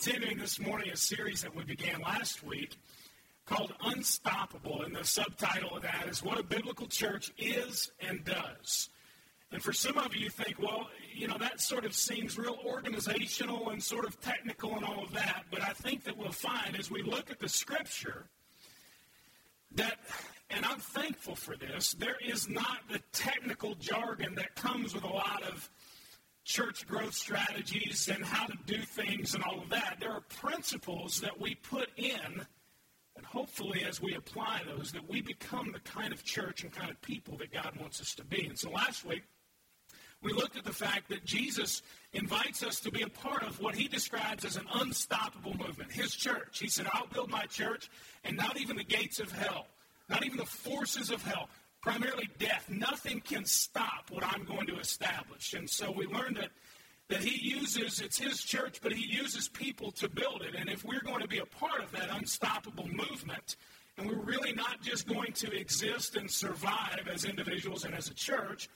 continuing this morning a series that we began last week called Unstoppable. And the subtitle of that is What a Biblical Church Is and Does. And for some of you, think, well, you know, that sort of seems real organizational and sort of technical and all of that. But I think that we'll find as we look at the scripture that, and I'm thankful for this, there is not the technical jargon that comes with a lot of church growth strategies and how to do things and all of that. There are principles that we put in, and hopefully, as we apply those, that we become the kind of church and kind of people that God wants us to be. And so last week, we looked at the fact that Jesus invites us to be a part of what he describes as an unstoppable movement, his church. He said, I'll build my church, and not even the gates of hell, not even the forces of hell primarily death. Nothing can stop what I'm going to establish. And so we learned that, that he uses, it's his church, but he uses people to build it. And if we're going to be a part of that unstoppable movement, and we're really not just going to exist and survive as individuals and as a church,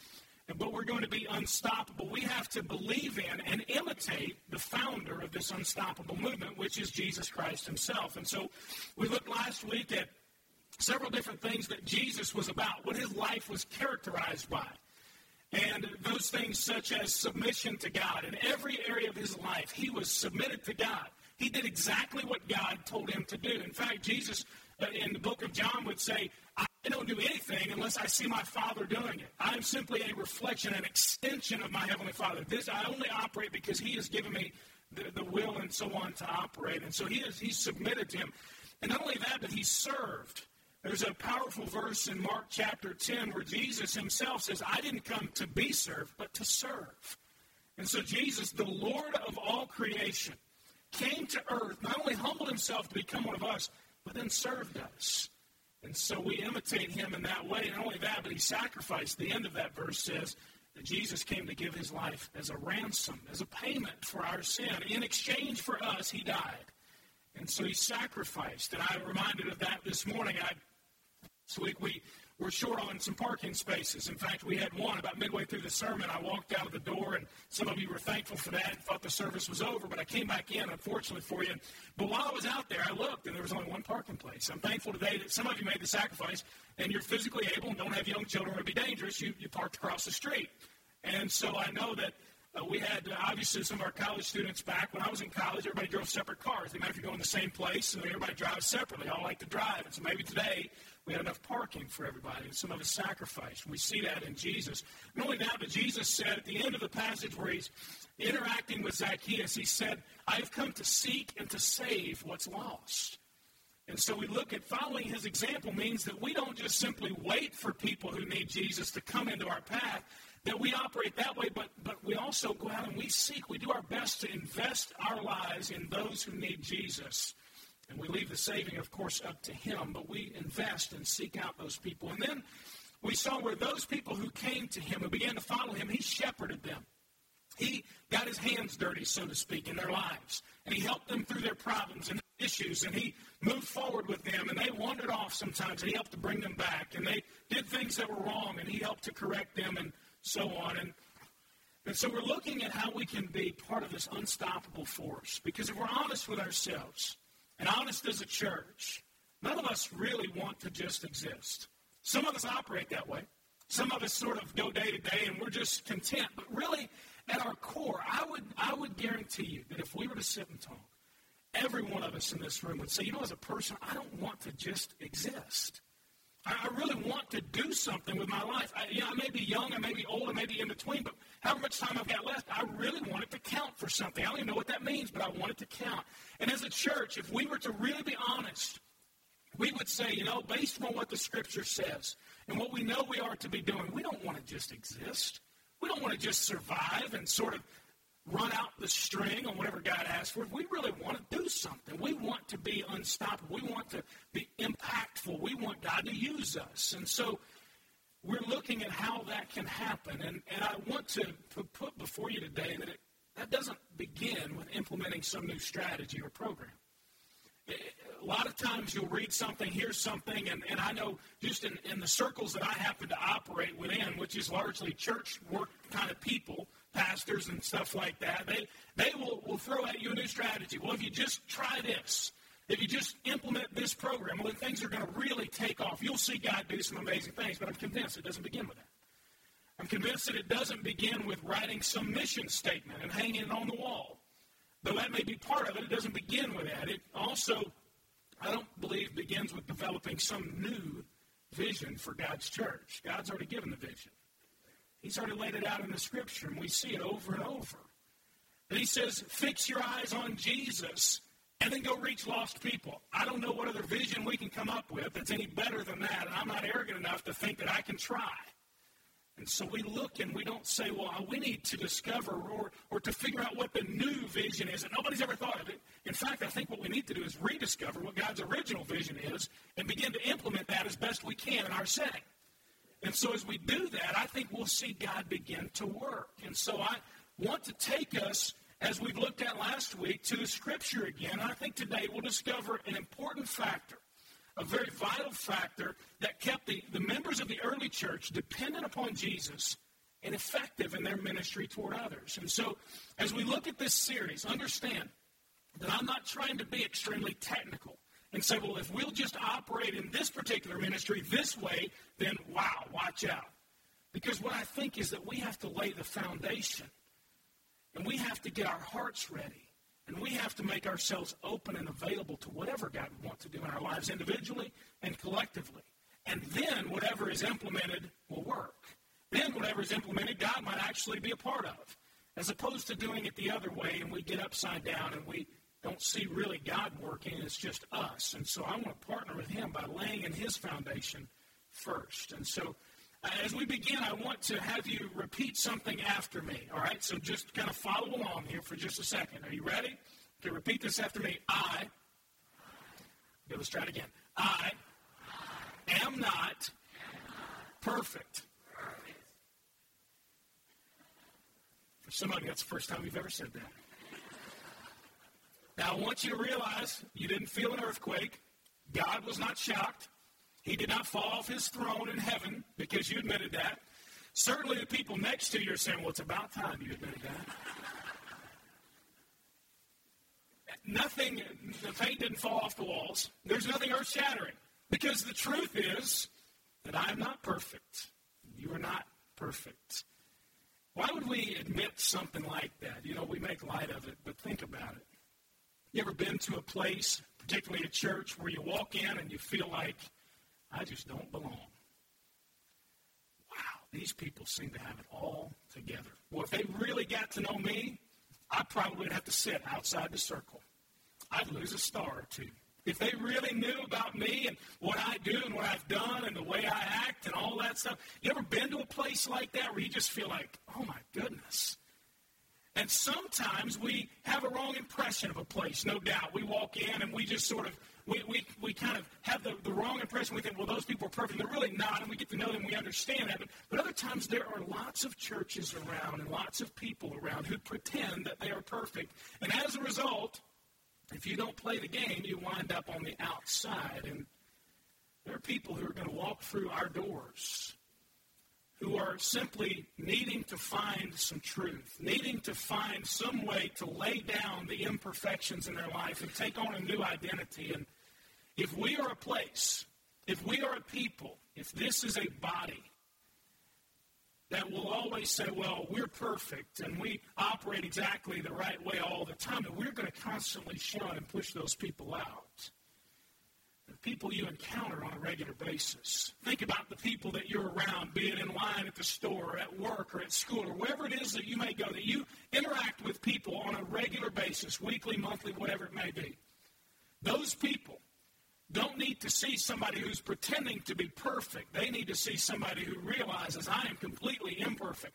but we're going to be unstoppable. We have to believe in and imitate the founder of this unstoppable movement, which is Jesus Christ himself. And so we looked last week at several different things that Jesus was about, what his life was characterized by. And those things such as submission to God. In every area of his life, he was submitted to God. He did exactly what God told him to do. In fact, Jesus uh, in the book of John would say, I don't do anything unless I see my Father doing it. I am simply a reflection, an extension of my Heavenly Father. This I only operate because He has given me the, the will and so on to operate. And so He is He's submitted to Him. And not only that, but He served. There's a powerful verse in Mark chapter 10 where Jesus himself says, I didn't come to be served, but to serve. And so Jesus, the Lord of all creation, came to earth, not only humbled himself to become one of us, but then served us. And so we imitate him in that way. Not only that, but he sacrificed. The end of that verse says that Jesus came to give his life as a ransom, as a payment for our sin. In exchange for us, he died. And so he sacrificed. And I'm reminded of that this morning. I this week we were short on some parking spaces. In fact, we had one about midway through the sermon. I walked out of the door, and some of you were thankful for that and thought the service was over, but I came back in, unfortunately for you. But while I was out there, I looked, and there was only one parking place. I'm thankful today that some of you made the sacrifice, and you're physically able and don't have young children or be dangerous. You, you parked across the street. And so I know that uh, we had uh, obviously some of our college students back. When I was in college, everybody drove separate cars. They might if you go in the same place, so everybody drives separately. All like to drive. And so maybe today we had enough parking for everybody, and some of us sacrificed. We see that in Jesus. Not only that, but Jesus said at the end of the passage where he's interacting with Zacchaeus, he said, I've come to seek and to save what's lost. And so we look at following his example means that we don't just simply wait for people who need Jesus to come into our path, that we operate that way, but, but we also go out and we seek. We do our best to invest our lives in those who need Jesus. And we leave the saving, of course, up to Him, but we invest and seek out those people. And then we saw where those people who came to Him and began to follow Him, He shepherded them. He got His hands dirty, so to speak, in their lives. And He helped them through their problems and issues. And He moved forward with them. And they wandered off sometimes, and He helped to bring them back. And they did things that were wrong, and He helped to correct them and so on. And and so we're looking at how we can be part of this unstoppable force. Because if we're honest with ourselves, and honest as a church, none of us really want to just exist. Some of us operate that way. Some of us sort of go day to day and we're just content. But really, at our core, I would, I would guarantee you that if we were to sit and talk, every one of us in this room would say, you know, as a person, I don't want to just exist. I, really want to do something with my life. I, you know, I may be young, I may be old, I may be in between, but however much time I've got left, I really want it to count for something. I don't even know what that means, but I want it to count. And as a church, if we were to really be honest, we would say, you know, based on what the Scripture says and what we know we are to be doing, we don't want to just exist. We don't want to just survive and sort of run out the string on whatever God asks for. if We really want to do something. We want to be unstoppable. We want to be impactful. We want God to use us. And so we're looking at how that can happen. And, and I want to put before you today that it, that doesn't begin with implementing some new strategy or program. Eh, a lot of times you'll read something, hear something, and, and I know just in, in the circles that I happen to operate within, which is largely church work kind of people, pastors and stuff like that. They, they will, will throw at you a new strategy. Well, if you just try this, if you just implement this program, well, then things are going to really take off. You'll see God do some amazing things, but I'm convinced it doesn't begin with that. I'm convinced that it doesn't begin with writing some mission statement and hanging it on the wall. Though that may be part of it, it doesn't begin with that. It also, I don't believe, begins with developing some new vision for God's church. God's already given the vision. He's already laid it out in the scripture, and we see it over and over. And he says, fix your eyes on Jesus and then go reach lost people. I don't know what other vision we can come up with that's any better than that, and I'm not arrogant enough to think that I can try. And so we look and we don't say, well, we need to discover or, or to figure out what the new vision is. And nobody's ever thought of it. In fact, I think what we need to do is rediscover what God's original vision is and begin to implement that as best we can in our setting. And so as we do that, I think we'll see God begin to work. And so I want to take us, as we've looked at last week, to scripture again. I think today we'll discover an important factor a very vital factor that kept the, the members of the early church dependent upon Jesus and effective in their ministry toward others. And so, as we look at this series, understand that I'm not trying to be extremely technical and say, well, if we'll just operate in this particular ministry this way, then wow, watch out. Because what I think is that we have to lay the foundation and we have to get our hearts ready and we have to make ourselves open and available to whatever God would want to do in our lives individually and collectively. And then whatever is implemented will work. Then whatever is implemented, God might actually be a part of. As opposed to doing it the other way and we get upside down and we don't see really God working, it's just us. And so I want to partner with Him by laying in His foundation first. And so uh, as we begin, I want to have you repeat something after me. All right? So just kind of follow along here for just a second. Are you ready? Okay, repeat this after me. I. Okay, let's try it again. I am not perfect. For some of you, that's the first time you've ever said that. Now, I want you to realize you didn't feel an earthquake. God was not shocked. He did not fall off his throne in heaven because you admitted that. Certainly, the people next to you are saying, Well, it's about time you admitted that. nothing, the paint didn't fall off the walls. There's nothing earth shattering because the truth is that I am not perfect. You are not perfect. Why would we admit something like that? You know, we make light of it, but think about it. You ever been to a place, particularly a church, where you walk in and you feel like, I just don't belong. Wow, these people seem to have it all together. Well, if they really got to know me, I probably would have to sit outside the circle. I'd lose a star or two. If they really knew about me and what I do and what I've done and the way I act and all that stuff, you ever been to a place like that where you just feel like, oh my goodness? And sometimes we have a wrong impression of a place, no doubt. We walk in and we just sort of we, we, we kind of have the, the wrong impression. We think, well, those people are perfect. They're really not, and we get to know them. We understand that. But, but other times there are lots of churches around and lots of people around who pretend that they are perfect. And as a result, if you don't play the game, you wind up on the outside. And there are people who are going to walk through our doors who are simply needing to find some truth, needing to find some way to lay down the imperfections in their life and take on a new identity. And if we are a place, if we are a people, if this is a body that will always say, well, we're perfect and we operate exactly the right way all the time, and we're going to constantly shun and push those people out people you encounter on a regular basis. Think about the people that you're around, be it in line at the store, or at work, or at school, or wherever it is that you may go, that you interact with people on a regular basis, weekly, monthly, whatever it may be. Those people don't need to see somebody who's pretending to be perfect. They need to see somebody who realizes I am completely imperfect.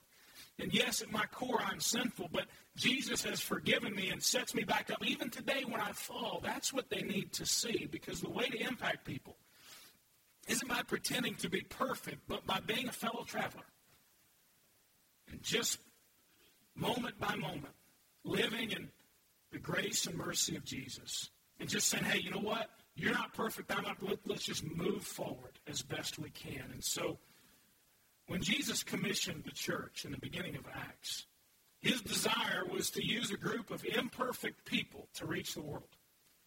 And yes, at my core, I'm sinful, but Jesus has forgiven me and sets me back up. Even today, when I fall, that's what they need to see because the way to impact people isn't by pretending to be perfect, but by being a fellow traveler. And just moment by moment, living in the grace and mercy of Jesus. And just saying, hey, you know what? You're not perfect. I'm not. Let's just move forward as best we can. And so when Jesus commissioned the church in the beginning of Acts, His desire was to use a group of imperfect people to reach the world.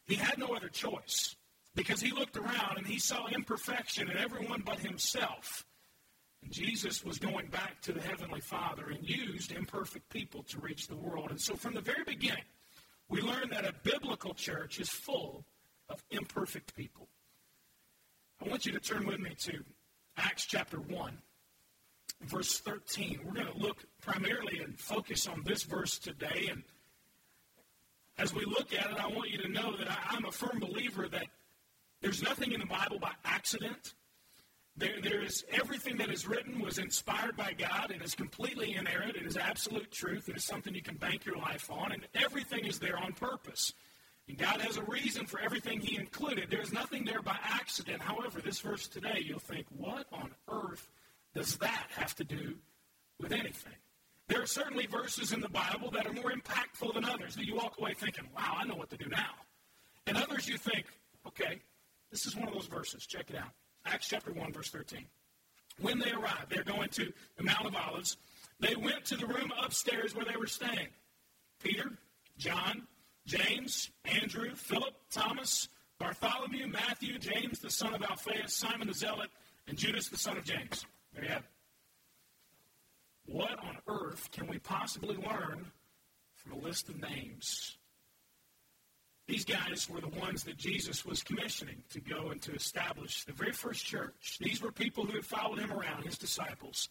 He had no other choice because he looked around and he saw imperfection in everyone but himself. And Jesus was going back to the Heavenly Father and used imperfect people to reach the world. And so from the very beginning, we learn that a biblical church is full of imperfect people. I want you to turn with me to Acts chapter 1, verse 13. We're going to look primarily and focus on this verse today. And as we look at it, I want you to know that I, am a firm believer that there's nothing in the Bible by accident. There, there is everything that is written was inspired by God. It is completely inerrant. It is absolute truth. It is something you can bank your life on, and everything is there on purpose. And God has a reason for everything He included. There's nothing there by accident. However, this verse today, you'll think, what on earth does that have to do with anything? There are certainly verses in the Bible that are more impactful than others that you walk away thinking, wow, I know what to do now. And others you think, okay, this is one of those verses. Check it out. Acts chapter 1, verse 13. When they arrived, they're going to the Mount of Olives. They went to the room upstairs where they were staying. Peter, John, James, Andrew, Philip, Thomas, Bartholomew, Matthew, James, the son of Alphaeus, Simon the Zealot, and Judas, the son of James. It. What on earth can we possibly learn from a list of names? These guys were the ones that Jesus was commissioning to go and to establish the very first church. These were people who had followed him around, his disciples.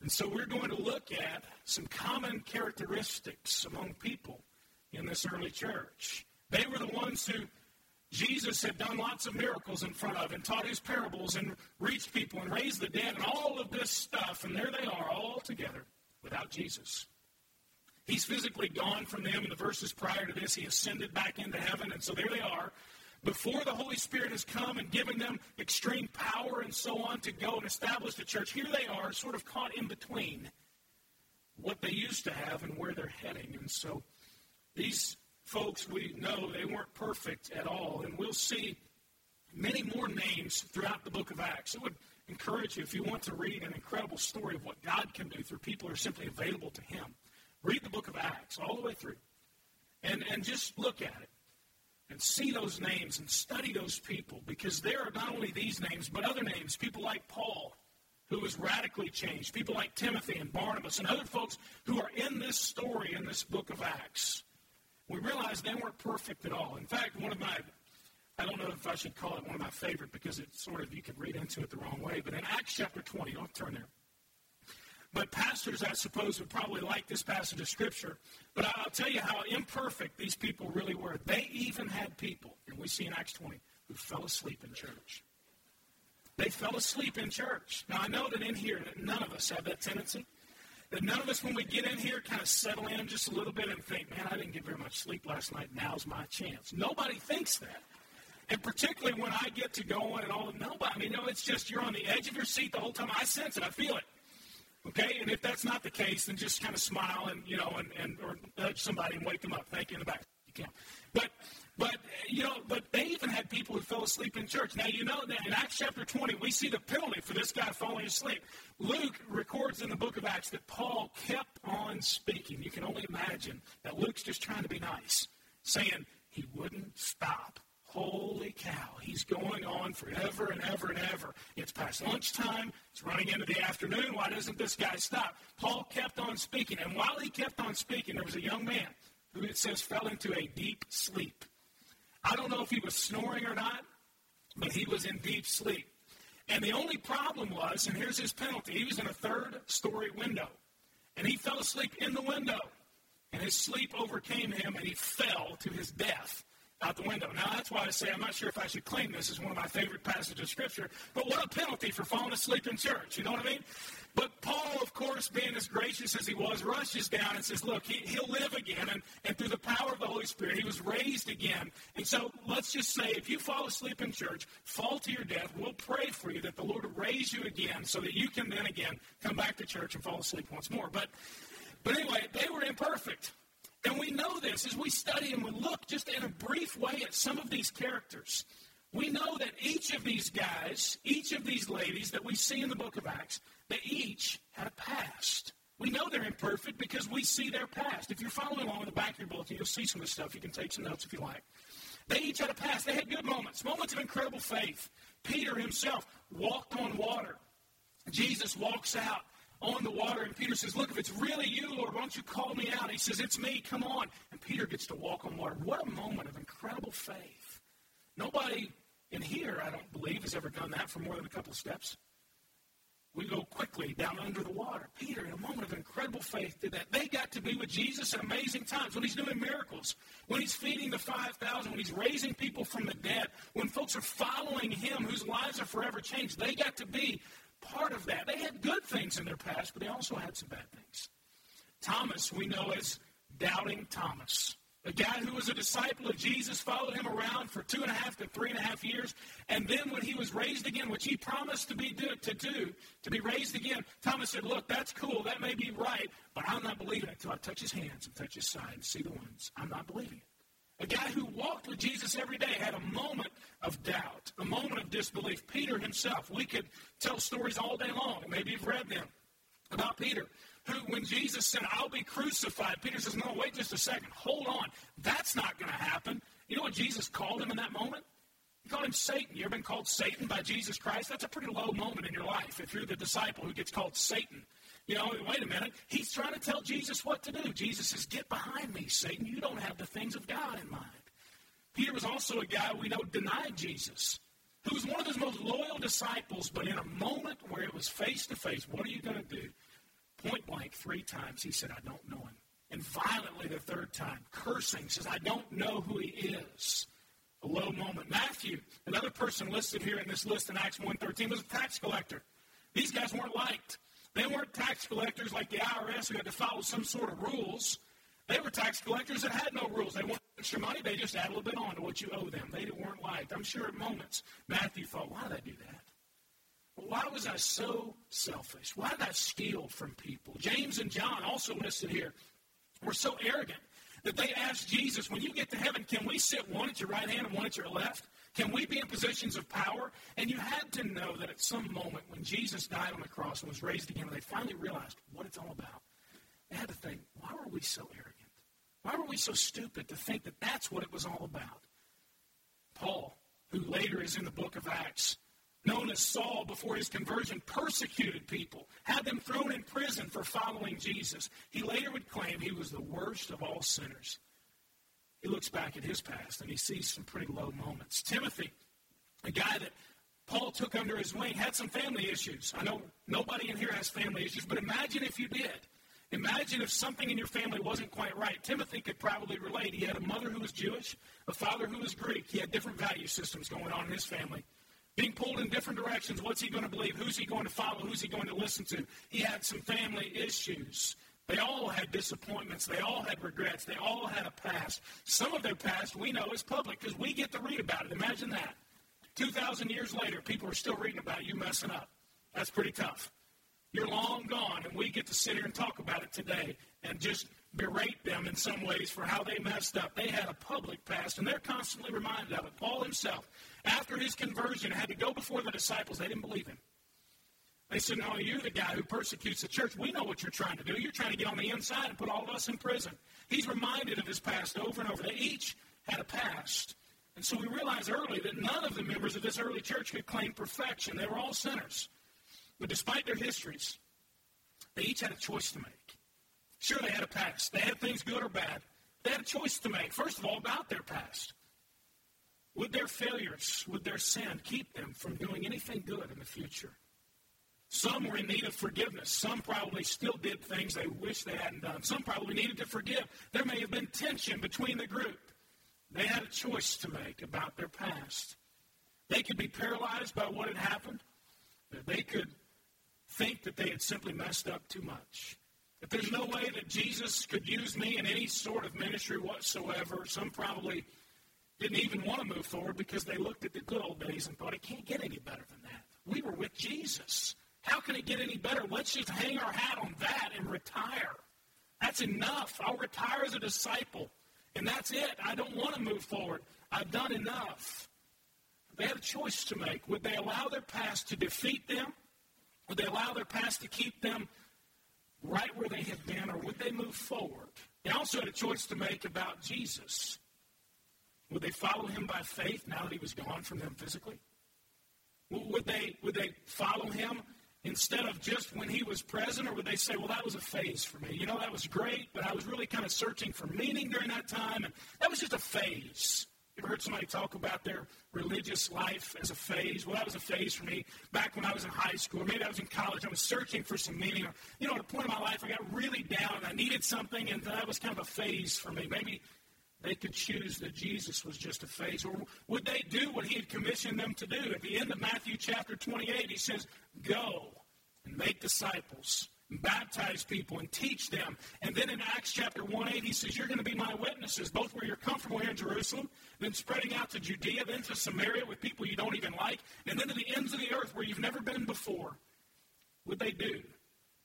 And so we're going to look at some common characteristics among people in this early church. They were the ones who Jesus had done lots of miracles in front of and taught his parables and reached people and raised the dead and all of this stuff. And there they are all together without Jesus. He's physically gone from them. In the verses prior to this, he ascended back into heaven. And so there they are. Before the Holy Spirit has come and given them extreme power and so on to go and establish the church, here they are, sort of caught in between what they used to have and where they're heading. And so these folks, we know they weren't perfect at all. And we'll see many more names throughout the book of Acts. It would encourage you, if you want to read an incredible story of what God can do through people who are simply available to Him Read the book of Acts all the way through and, and just look at it and see those names and study those people because there are not only these names, but other names, people like Paul, who was radically changed, people like Timothy and Barnabas and other folks who are in this story in this book of Acts. We realize they weren't perfect at all. In fact, one of my, I don't know if I should call it one of my favorite because it's sort of, you could read into it the wrong way, but in Acts chapter 20, don't turn there. But pastors, I suppose, would probably like this passage of Scripture. But I'll tell you how imperfect these people really were. They even had people, and we see in Acts 20, who fell asleep in church. They fell asleep in church. Now, I know that in here, none of us have that tendency. That none of us, when we get in here, kind of settle in just a little bit and think, man, I didn't get very much sleep last night. Now's my chance. Nobody thinks that. And particularly when I get to going and all, nobody, I mean, no, it's just you're on the edge of your seat the whole time. I sense it. I feel it. Okay, and if that's not the case, then just kind of smile and you know, and, and or nudge somebody and wake them up. Thank you in the back. But but you know, but they even had people who fell asleep in church. Now you know that in Acts chapter 20, we see the penalty for this guy falling asleep. Luke records in the book of Acts that Paul kept on speaking. You can only imagine that Luke's just trying to be nice, saying he wouldn't stop. Holy cow, he's going on forever and ever and ever. It's past lunchtime, it's running into the afternoon. Why doesn't this guy stop? Paul kept on speaking, and while he kept on speaking, there was a young man who it says fell into a deep sleep. I don't know if he was snoring or not, but he was in deep sleep. And the only problem was, and here's his penalty, he was in a third story window. And he fell asleep in the window. And his sleep overcame him, and he fell to his death out the window. Now, that's why I say I'm not sure if I should claim this as one of my favorite passages of Scripture, but what a penalty for falling asleep in church. You know what I mean? But Paul, of course, being as gracious as he was, rushes down and says, Look, he, will live again. And, and through the power of the Holy Spirit, he was raised again. And so let's just say if you fall asleep in church, fall to your death, we'll pray for you that the Lord will raise you again so that you can then again come back to church and fall asleep once more. But, but anyway, they were imperfect. And we know this as we study and we look just in a brief way at some of these characters. We know that each of these guys, each of these ladies that we see in the book of Acts, they each had a past. We know they're imperfect because we see their past. If you're following along in the back of your bulletin, you'll see some of the stuff. You can take some notes if you like. They each had a past. They had good moments, moments of incredible faith. Peter himself walked on water. Jesus walks out on the water, and Peter says, Look, if it's really you, Lord, why don't you call me out? He says, It's me, come on. And Peter gets to walk on water. What a moment of incredible faith. Nobody in here, I don't believe, has ever done that for more than a couple steps. We go quickly down under the water. Peter, in a moment of incredible faith, did that. They got to be with Jesus at amazing times when he's doing miracles, when he's feeding the 5,000, when he's raising people from the dead, when folks are following him whose lives are forever changed. They got to be part of that. They had good things in their past, but they also had some bad things. Thomas, we know as Doubting Thomas. A guy who was a disciple of Jesus followed him around for two and a half to three and a half years. And then when he was raised again, which he promised to be do, to do, to be raised again, Thomas said, Look, that's cool. That may be right, but I'm not believing it until I touch his hands and touch his side and see the wounds. I'm not believing it. A guy who walked with Jesus every day had a moment of doubt, a moment of disbelief. Peter himself, we could tell stories all day long, maybe you've read them about Peter who, when Jesus said, I'll be crucified, Peter says, No, wait just a second. Hold on. That's not going to happen. You know what Jesus called him in that moment? He called him Satan. You ever been called Satan by Jesus Christ? That's a pretty low moment in your life if you're the disciple who gets called Satan. You know, wait a minute. He's trying to tell Jesus what to do. Jesus says, Get behind me, Satan. You don't have the things of God in mind. Peter was also a guy we know denied Jesus, who was one of his most loyal disciples, but in a moment where it was face to face, what are you going to do? point blank three times. He said, I don't know him. And violently the third time, cursing, says, I don't know who he is. A low moment. Matthew, another person listed here in this list in Acts 1.13, was a tax collector. These guys weren't liked. They weren't tax collectors like the IRS who had to follow some sort of rules. They were tax collectors that had no rules. They wanted extra money. They just add a little bit on to what you owe them. They weren't liked. I'm sure at moments Matthew thought, why did I do that? Why was I so selfish? Why did I steal from people? James and John, also listed here, were so arrogant that they asked Jesus, when you get to heaven, can we sit one at your right hand and one at your left? Can we be in positions of power? And you had to know that at some moment when Jesus died on the cross and was raised again, they finally realized what it's all about. They had to think, why were we so arrogant? Why were we so stupid to think that that's what it was all about? Paul, who later is in the book of Acts, known as Saul before his conversion, persecuted people, had them thrown in prison for following Jesus. He later would claim he was the worst of all sinners. He looks back at his past and he sees some pretty low moments. Timothy, a guy that Paul took under his wing, had some family issues. I know nobody in here has family issues, but imagine if you did. Imagine if something in your family wasn't quite right. Timothy could probably relate. He had a mother who was Jewish, a father who was Greek. He had different value systems going on in his family being pulled in different directions. What's he going to believe? Who's he going to follow? Who's he going to listen to? He had some family issues. They all had disappointments. They all had regrets. They all had a past. Some of their past we know is public because we get to read about it. Imagine that. 2,000 years later, people are still reading about you messing up. That's pretty tough. You're long gone, and we get to sit here and talk about it today and just berate them in some ways for how they messed up. They had a public past, and they're constantly reminded of it. Paul himself after his conversion, had to go before the disciples. They didn't believe him. They said, No, you're the guy who persecutes the church. We know what you're trying to do. You're trying to get on the inside and put all of us in prison. He's reminded of his past over and over. They each had a past. And so we realize early that none of the members of this early church could claim perfection. They were all sinners. But despite their histories, they each had a choice to make. Sure, they had a past. They had things good or bad. They had a choice to make, first of all, about their past. Would their failures, would their sin keep them from doing anything good in the future? Some were in need of forgiveness. Some probably still did things they wish they hadn't done. Some probably needed to forgive. There may have been tension between the group. They had a choice to make about their past. They could be paralyzed by what had happened. They could think that they had simply messed up too much. That there's no way that Jesus could use me in any sort of ministry whatsoever. Some probably didn't even want to move forward because they looked at the good old days and thought it can't get any better than that. We were with Jesus. How can it get any better? Let's just hang our hat on that and retire. That's enough. I'll retire as a disciple, and that's it. I don't want to move forward. I've done enough. They had a choice to make. Would they allow their past to defeat them? Would they allow their past to keep them right where they had been, or would they move forward? They also had a choice to make about Jesus. Would they follow him by faith now that he was gone from them physically? Would they, would they follow him instead of just when he was present, or would they say, well, that was a phase for me? You know, that was great, but I was really kind of searching for meaning during that time, and that was just a phase. You ever heard somebody talk about their religious life as a phase? Well, that was a phase for me back when I was in high school, or maybe I was in college. I was searching for some meaning. Or, you know, at a point in my life, I got really down and I needed something, and that was kind of a phase for me. Maybe they could choose that Jesus was just a phase. Or would they do what he had commissioned them to do? At the end of Matthew chapter 28, he says, Go and make disciples, and baptize people, and teach them. And then in Acts chapter 1 8, he says, You're going to be my witnesses, both where you're comfortable here in Jerusalem, then spreading out to Judea, then to Samaria with people you don't even like, and then to the ends of the earth where you've never been before. Would they do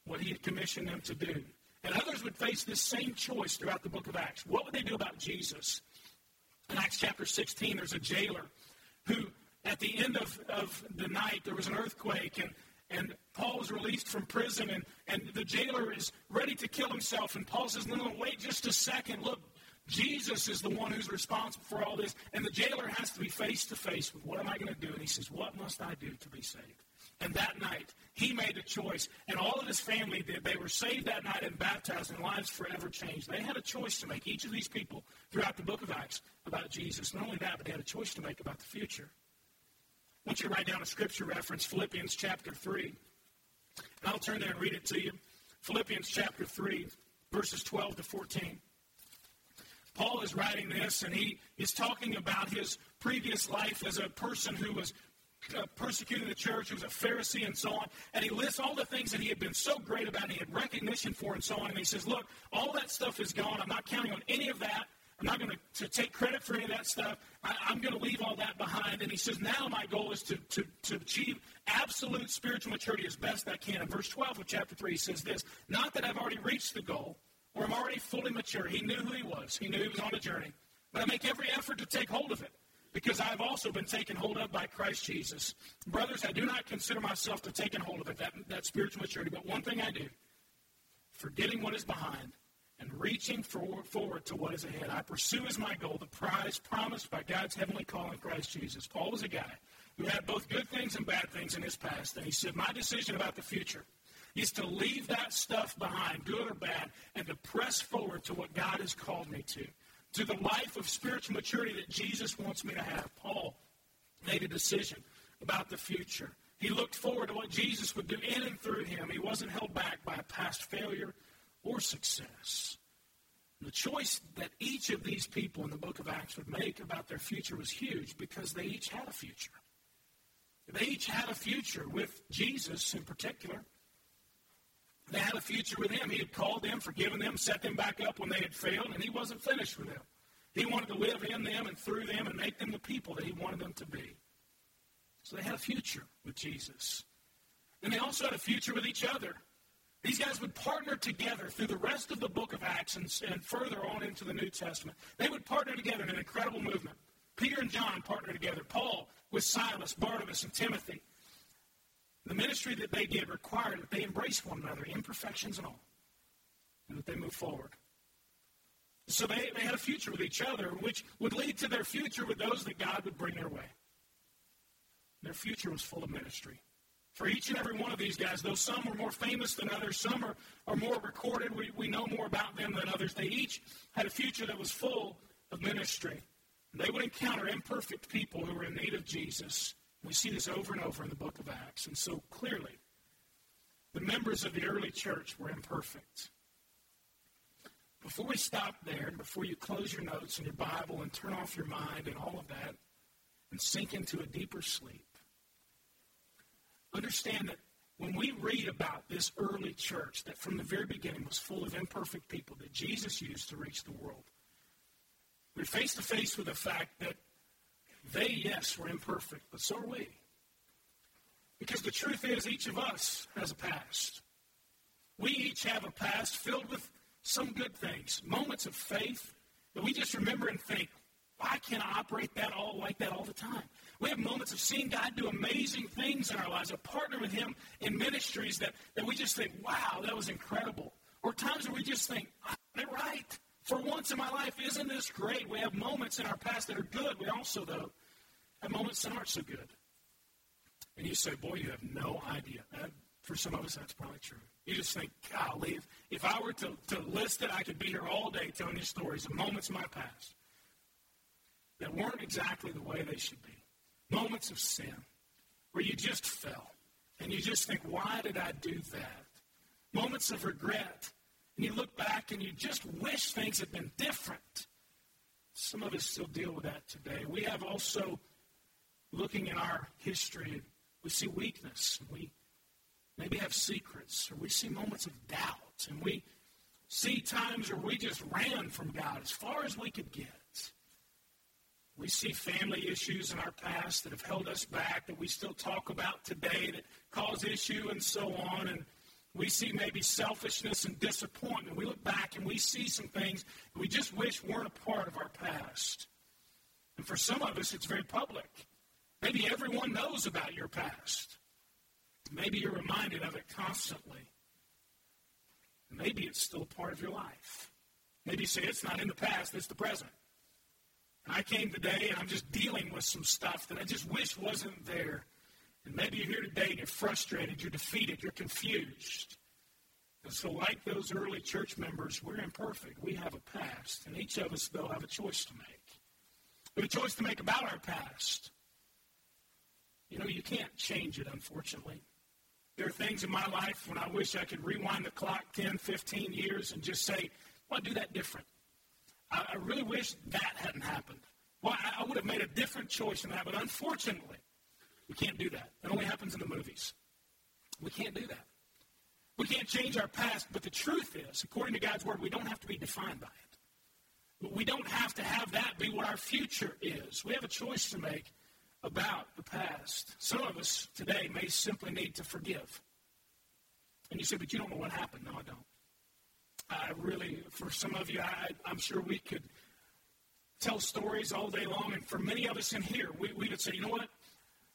what he had commissioned them to do? And others would face this same choice throughout the book of Acts. What would they do about Jesus? In Acts chapter 16, there's a jailer who, at the end of, of the night, there was an earthquake, and, and Paul was released from prison, and, and the jailer is ready to kill himself. And Paul says, No, no, wait just a second. Look, Jesus is the one who's responsible for all this. And the jailer has to be face to face with what am I going to do? And he says, What must I do to be saved? And that night, he made a choice, and all of his family did. They were saved that night and baptized, and lives forever changed. They had a choice to make, each of these people, throughout the book of Acts, about Jesus. Not only that, but they had a choice to make about the future. I want you to write down a scripture reference, Philippians chapter 3. And I'll turn there and read it to you. Philippians chapter 3, verses 12 to 14. Paul is writing this, and he is talking about his previous life as a person who was uh, persecuting the church, who was a Pharisee, and so on. And he lists all the things that he had been so great about, and he had recognition for, and so on. And he says, Look, all that stuff is gone. I'm not counting on any of that. I'm not going to, take credit for any of that stuff. I, am going to leave all that behind. And he says, Now my goal is to, to, to achieve absolute spiritual maturity as best I can. In verse 12 of chapter 3, he says this Not that I've already reached the goal or I'm already fully mature. He knew who he was, he knew he was on a journey. But I make every effort to take hold of it because I have also been taken hold of by Christ Jesus. Brothers, I do not consider myself to have taken hold of it, that, that spiritual maturity, but one thing I do, forgetting what is behind and reaching forward, forward to what is ahead. I pursue as my goal the prize promised by God's heavenly call in Christ Jesus. Paul was a guy who had both good things and bad things in his past, and he said, My decision about the future is to leave that stuff behind, good or bad, and to press forward to what God has called me to to the life of spiritual maturity that Jesus wants me to have. Paul made a decision about the future. He looked forward to what Jesus would do in and through him. He wasn't held back by a past failure or success. The choice that each of these people in the book of Acts would make about their future was huge because they each had a future. They each had a future with Jesus in particular. They had a future with him. He had called them, forgiven them, set them back up when they had failed, and he wasn't finished with them. He wanted to live in them and through them and make them the people that he wanted them to be. So they had a future with Jesus. And they also had a future with each other. These guys would partner together through the rest of the book of Acts and, and further on into the New Testament. They would partner together in an incredible movement. Peter and John partnered together. Paul with Silas, Barnabas, and Timothy. The ministry that they did required that they embrace one another, imperfections and all, and that they move forward. So they, they had a future with each other, which would lead to their future with those that God would bring their way. Their future was full of ministry. For each and every one of these guys, though some were more famous than others, some are, are more recorded, we, we know more about them than others, they each had a future that was full of ministry. They would encounter imperfect people who were in need of Jesus we see this over and over in the book of Acts. And so clearly, the members of the early church were imperfect. Before we stop there, and before you close your notes and your Bible and turn off your mind and all of that and sink into a deeper sleep, understand that when we read about this early church that from the very beginning was full of imperfect people that Jesus used to reach the world, we're face to face with the fact that they, yes, were imperfect, but so are we. Because the truth is, each of us has a past. We each have a past filled with some good things, moments of faith that we just remember and think, why can't I operate that all like that all the time? We have moments of seeing God do amazing things in our lives, of partner with Him in ministries that, that we just think, wow, that was incredible. Or times where we just think, I got it right. For once in my life, isn't this great? We have moments in our past that are good. We also, though, have moments that aren't so good. And you say, boy, you have no idea. Uh, for some of us, that's probably true. You just think, golly, if, if I were to, to list it, I could be here all day telling you stories of moments in my past that weren't exactly the way they should be. Moments of sin where you just fell. And you just think, why did I do that? Moments of regret. And you look back and you just wish things had been different. Some of us still deal with that today. We have also, looking in our history, we see weakness. We maybe have secrets, or we see moments of doubt, and we see times where we just ran from God as far as we could get. We see family issues in our past that have held us back, that we still talk about today, that cause issue and so on. And we see maybe selfishness and disappointment. We look back and we see some things that we just wish weren't a part of our past. And for some of us, it's very public. Maybe everyone knows about your past. Maybe you're reminded of it constantly. Maybe it's still a part of your life. Maybe you say it's not in the past, it's the present. I came today and I'm just dealing with some stuff that I just wish wasn't there. And maybe you're here today and you're frustrated, you're defeated, you're confused. And so, like those early church members, we're imperfect. We have a past. And each of us, though, have a choice to make. We have a choice to make about our past. You know, you can't change it, unfortunately. There are things in my life when I wish I could rewind the clock 10, 15 years and just say, well, do that different. I, I really wish that hadn't happened. Well, I, I would have made a different choice than that, but unfortunately, we can't do that. It only happens in the movies. We can't do that. We can't change our past, but the truth is, according to God's word, we don't have to be defined by it. We don't have to have that be what our future is. We have a choice to make about the past. Some of us today may simply need to forgive. And you say, but you don't know what happened. No, I don't. I really, for some of you, I, I'm sure we could tell stories all day long. And for many of us in here, we, we would say, you know what?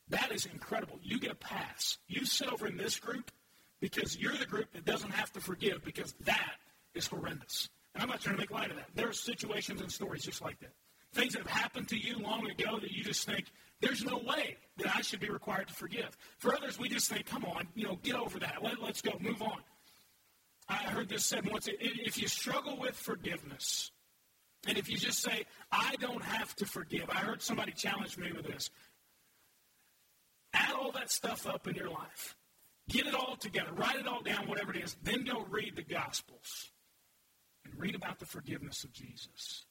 That is incredible. You get a pass. You sit over in this group because you're the group that doesn't have to forgive because that is horrendous. And I'm not trying to make light of that. There are situations and stories just like that. Things that have happened to you long ago that you just think, there's no way that I should be required to forgive. For others, we just think, come on, you know, get over that. Let, let's go, move on. I heard this said once if you struggle with forgiveness, and if you just say, I don't have to forgive, I heard somebody challenge me with this. Add all that stuff up in your life. Get it all together. Write it all down, whatever it is. Then go read the Gospels and read about the forgiveness of Jesus.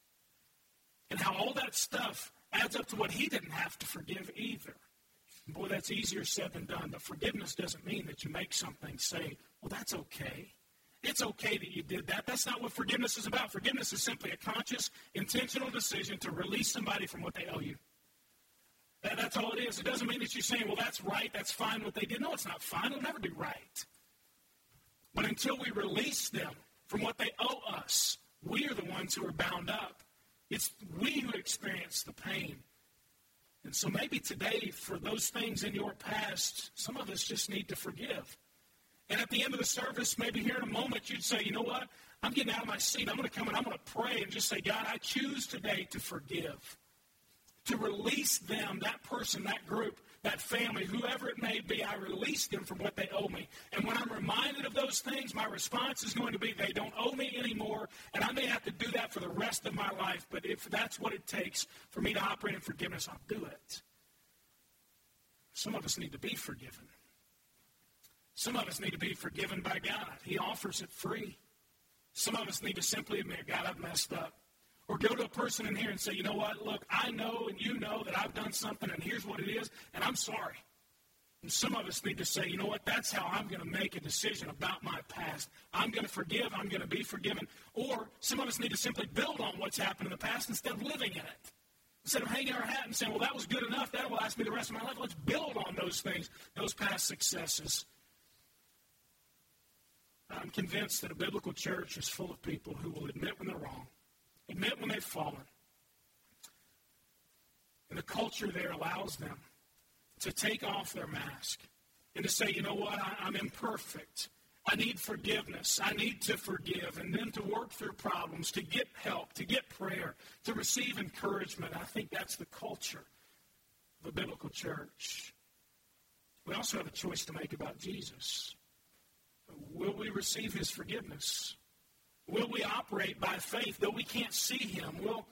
And how all that stuff adds up to what he didn't have to forgive either. Boy, that's easier said than done. But forgiveness doesn't mean that you make something say, well, that's okay. It's okay that you did that. That's not what forgiveness is about. Forgiveness is simply a conscious, intentional decision to release somebody from what they owe you. That, that's all it is. It doesn't mean that you're saying, well, that's right, that's fine what they did. No, it's not fine. It'll never be right. But until we release them from what they owe us, we are the ones who are bound up. It's we who experience the pain. And so maybe today, for those things in your past, some of us just need to forgive. And at the end of the service, maybe here in a moment, you'd say, you know what? I'm getting out of my seat. I'm going to come and I'm going to pray and just say, God, I choose today to forgive, to release them, that person, that group, that family, whoever it may be. I release them from what they owe me. And when I'm reminded of those things, my response is going to be, they don't owe me anymore. And I may have to do that for the rest of my life. But if that's what it takes for me to operate in forgiveness, I'll do it. Some of us need to be forgiven. Some of us need to be forgiven by God. He offers it free. Some of us need to simply admit, God, I've messed up. Or go to a person in here and say, you know what? Look, I know and you know that I've done something and here's what it is, and I'm sorry. And some of us need to say, you know what? That's how I'm going to make a decision about my past. I'm going to forgive. I'm going to be forgiven. Or some of us need to simply build on what's happened in the past instead of living in it. Instead of hanging our hat and saying, well, that was good enough. That will last me the rest of my life. Let's build on those things, those past successes. I'm convinced that a biblical church is full of people who will admit when they're wrong, admit when they've fallen. And the culture there allows them to take off their mask and to say, you know what, I, I'm imperfect. I need forgiveness. I need to forgive. And then to work through problems, to get help, to get prayer, to receive encouragement. I think that's the culture of a biblical church. We also have a choice to make about Jesus. Will we receive his forgiveness? Will we operate by faith though we can't see him? Will,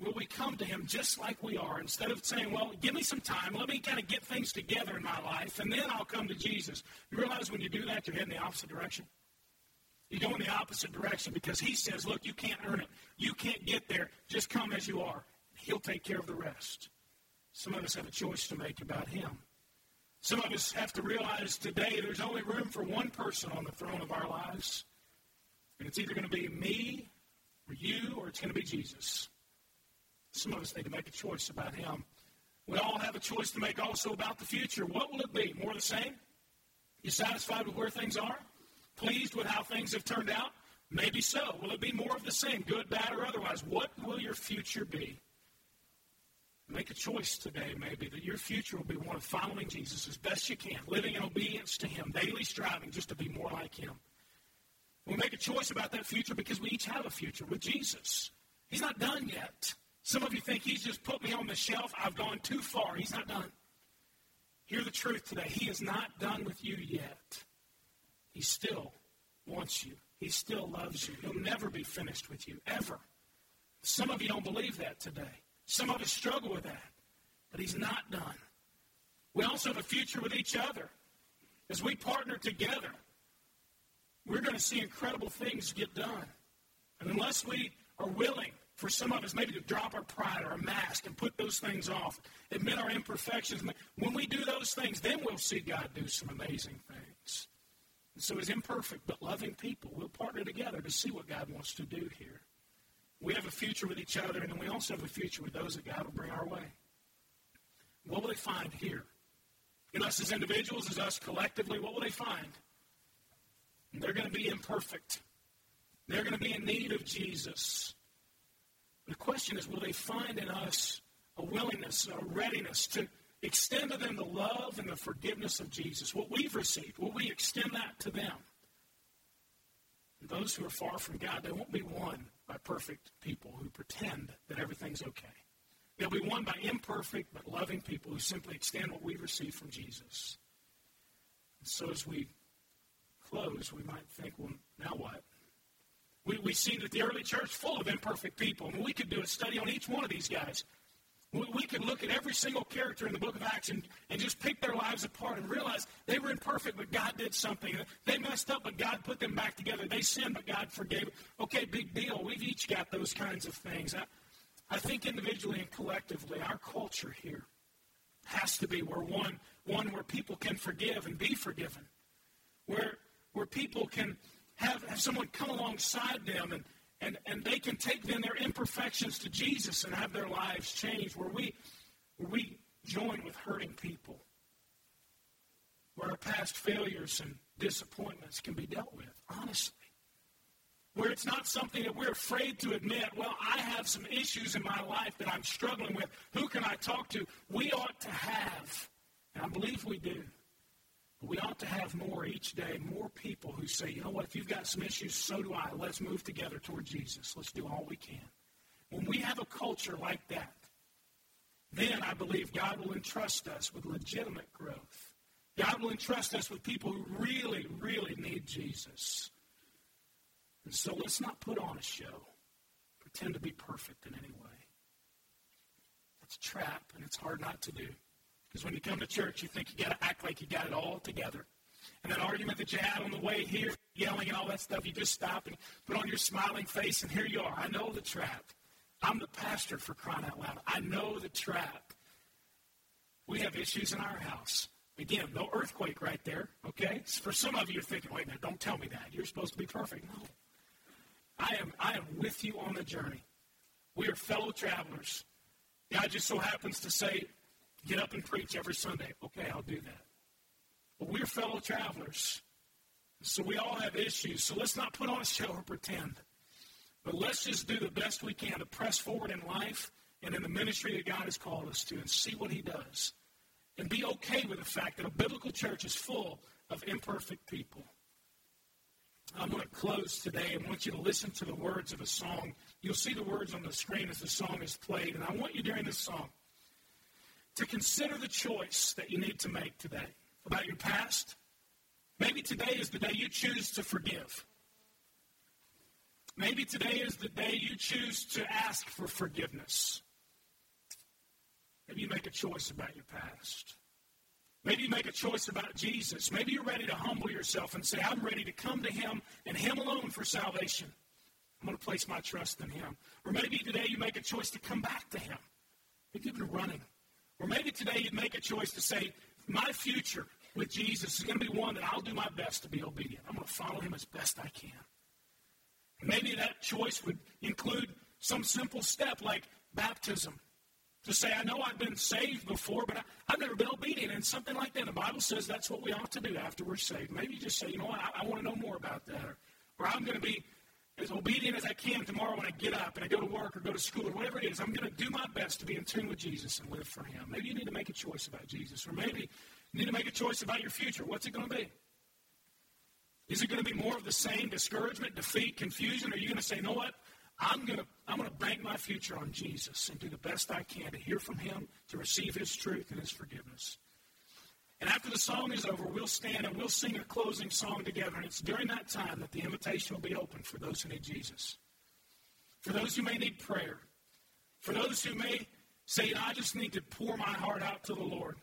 will we come to him just like we are instead of saying, well, give me some time, let me kind of get things together in my life, and then I'll come to Jesus? You realize when you do that, you're heading the opposite direction? You go in the opposite direction because he says, look, you can't earn it. You can't get there. Just come as you are. He'll take care of the rest. Some of us have a choice to make about him. Some of us have to realize today there's only room for one person on the throne of our lives. And it's either going to be me or you or it's going to be Jesus. Some of us need to make a choice about him. We all have a choice to make also about the future. What will it be? More of the same? You satisfied with where things are? Pleased with how things have turned out? Maybe so. Will it be more of the same, good, bad, or otherwise? What will your future be? Make a choice today, maybe, that your future will be one of following Jesus as best you can, living in obedience to Him, daily striving just to be more like Him. We make a choice about that future because we each have a future with Jesus. He's not done yet. Some of you think He's just put me on the shelf. I've gone too far. He's not done. Hear the truth today. He is not done with you yet. He still wants you. He still loves you. He'll never be finished with you, ever. Some of you don't believe that today. Some of us struggle with that, but He's not done. We also have a future with each other. As we partner together, we're going to see incredible things get done. And unless we are willing, for some of us, maybe to drop our pride or our mask and put those things off, admit our imperfections, when we do those things, then we'll see God do some amazing things. And so, as imperfect but loving people, we'll partner together to see what God wants to do here. We have a future with each other, and then we also have a future with those that God will bring our way. What will they find here? In us as individuals, as us collectively, what will they find? They're going to be imperfect. They're going to be in need of Jesus. The question is, will they find in us a willingness, a readiness to extend to them the love and the forgiveness of Jesus? What we've received, will we extend that to them? And those who are far from God, they won't be won by perfect people who pretend that everything's okay. They'll be won by imperfect but loving people who simply extend what we receive from Jesus. And so as we close, we might think, well, now what? We, we see that the early church full of imperfect people. I mean, we could do a study on each one of these guys. We could look at every single character in the book of Acts and, and just pick their lives apart and realize they were imperfect, but God did something. They messed up, but God put them back together. They sinned, but God forgave. Okay, big deal. We've each got those kinds of things. I, I think individually and collectively, our culture here has to be where one, one where people can forgive and be forgiven, where, where people can have, have someone come alongside them and, and, and they can take then their imperfections to Jesus and have their lives changed, where we, where we join with hurting people, where our past failures and disappointments can be dealt with, honestly. Where it's not something that we're afraid to admit, well, I have some issues in my life that I'm struggling with. Who can I talk to? We ought to have, and I believe we do, we ought to have more each day, more people who say, you know what, if you've got some issues, so do I. Let's move together toward Jesus. Let's do all we can. When we have a culture like that, then I believe God will entrust us with legitimate growth. God will entrust us with people who really, really need Jesus. And so let's not put on a show, pretend to be perfect in any way. It's a trap, and it's hard not to do. Because when you come to church, you think you got to act like you got it all together. And that argument that you had on the way here, yelling and all that stuff, you just stop and put on your smiling face, and here you are. I know the trap. I'm the pastor for crying out loud. I know the trap. We have issues in our house. Again, no earthquake right there, okay? For some of you, you're thinking, wait a minute, don't tell me that. You're supposed to be perfect. No. I am, I am with you on the journey. We are fellow travelers. God just so happens to say, get up and preach every Sunday. Okay, I'll do that. But we're fellow travelers. So we all have issues. So let's not put on a show or pretend. But let's just do the best we can to press forward in life and in the ministry that God has called us to and see what He does. And be okay with the fact that a biblical church is full of imperfect people. I'm going to close today. I want you to listen to the words of a song. You'll see the words on the screen as the song is played. And I want you during this song to consider the choice that you need to make today about your past. Maybe today is the day you choose to forgive. Maybe today is the day you choose to ask for forgiveness. Maybe you make a choice about your past. Maybe you make a choice about Jesus. Maybe you're ready to humble yourself and say, I'm ready to come to Him and Him alone for salvation. I'm going to place my trust in Him. Or maybe today you make a choice to come back to Him. Maybe you've been running. Or maybe today you'd make a choice to say, My future with Jesus is going to be one that I'll do my best to be obedient. I'm going to follow Him as best I can. And maybe that choice would include some simple step like baptism to say, I know I've been saved before, but I, have never been obedient. And something like that. The Bible says that's what we ought to do after we're saved. Maybe you just say, you know what, I, I want to know more about that. Or, or I'm going to be as obedient as I can tomorrow when I get up and I go to work or go to school or whatever it is. I'm going to do my best to be in tune with Jesus and live for Him. Maybe you need to make a choice about Jesus. Or maybe you need to make a choice about your future. What's it going to be? Is it going to be more of the same discouragement, defeat, confusion? Or are you going to say, you know what? I'm going to I'm going to bank my future on Jesus and do the best I can to hear from him, to receive his truth and his forgiveness. And after the song is over, we'll stand and we'll sing a closing song together. And it's during that time that the invitation will be open for those who need Jesus. For those who may need prayer. For those who may say, I just need to pour my heart out to the Lord.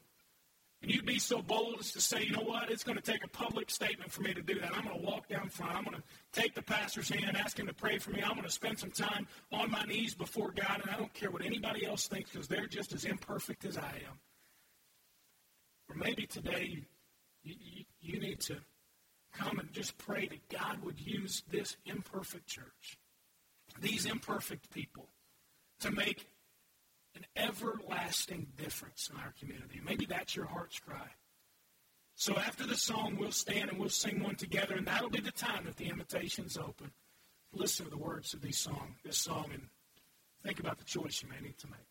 And you'd be so bold as to say, you know what, it's going to take a public statement for me to do that. I'm going to walk down front. I'm going to take the pastor's hand, ask him to pray for me. I'm going to spend some time on my knees before God, and I don't care what anybody else thinks because they're just as imperfect as I am. Or maybe today you, you, you need to come and just pray that God would use this imperfect church, these imperfect people, to make an everlasting difference in our community. Maybe that's your heart's cry. So after the song, we'll stand and we'll sing one together, and that'll be the time that the invitation's open. Listen to the words of this song, this song, and think about the choice you may need to make.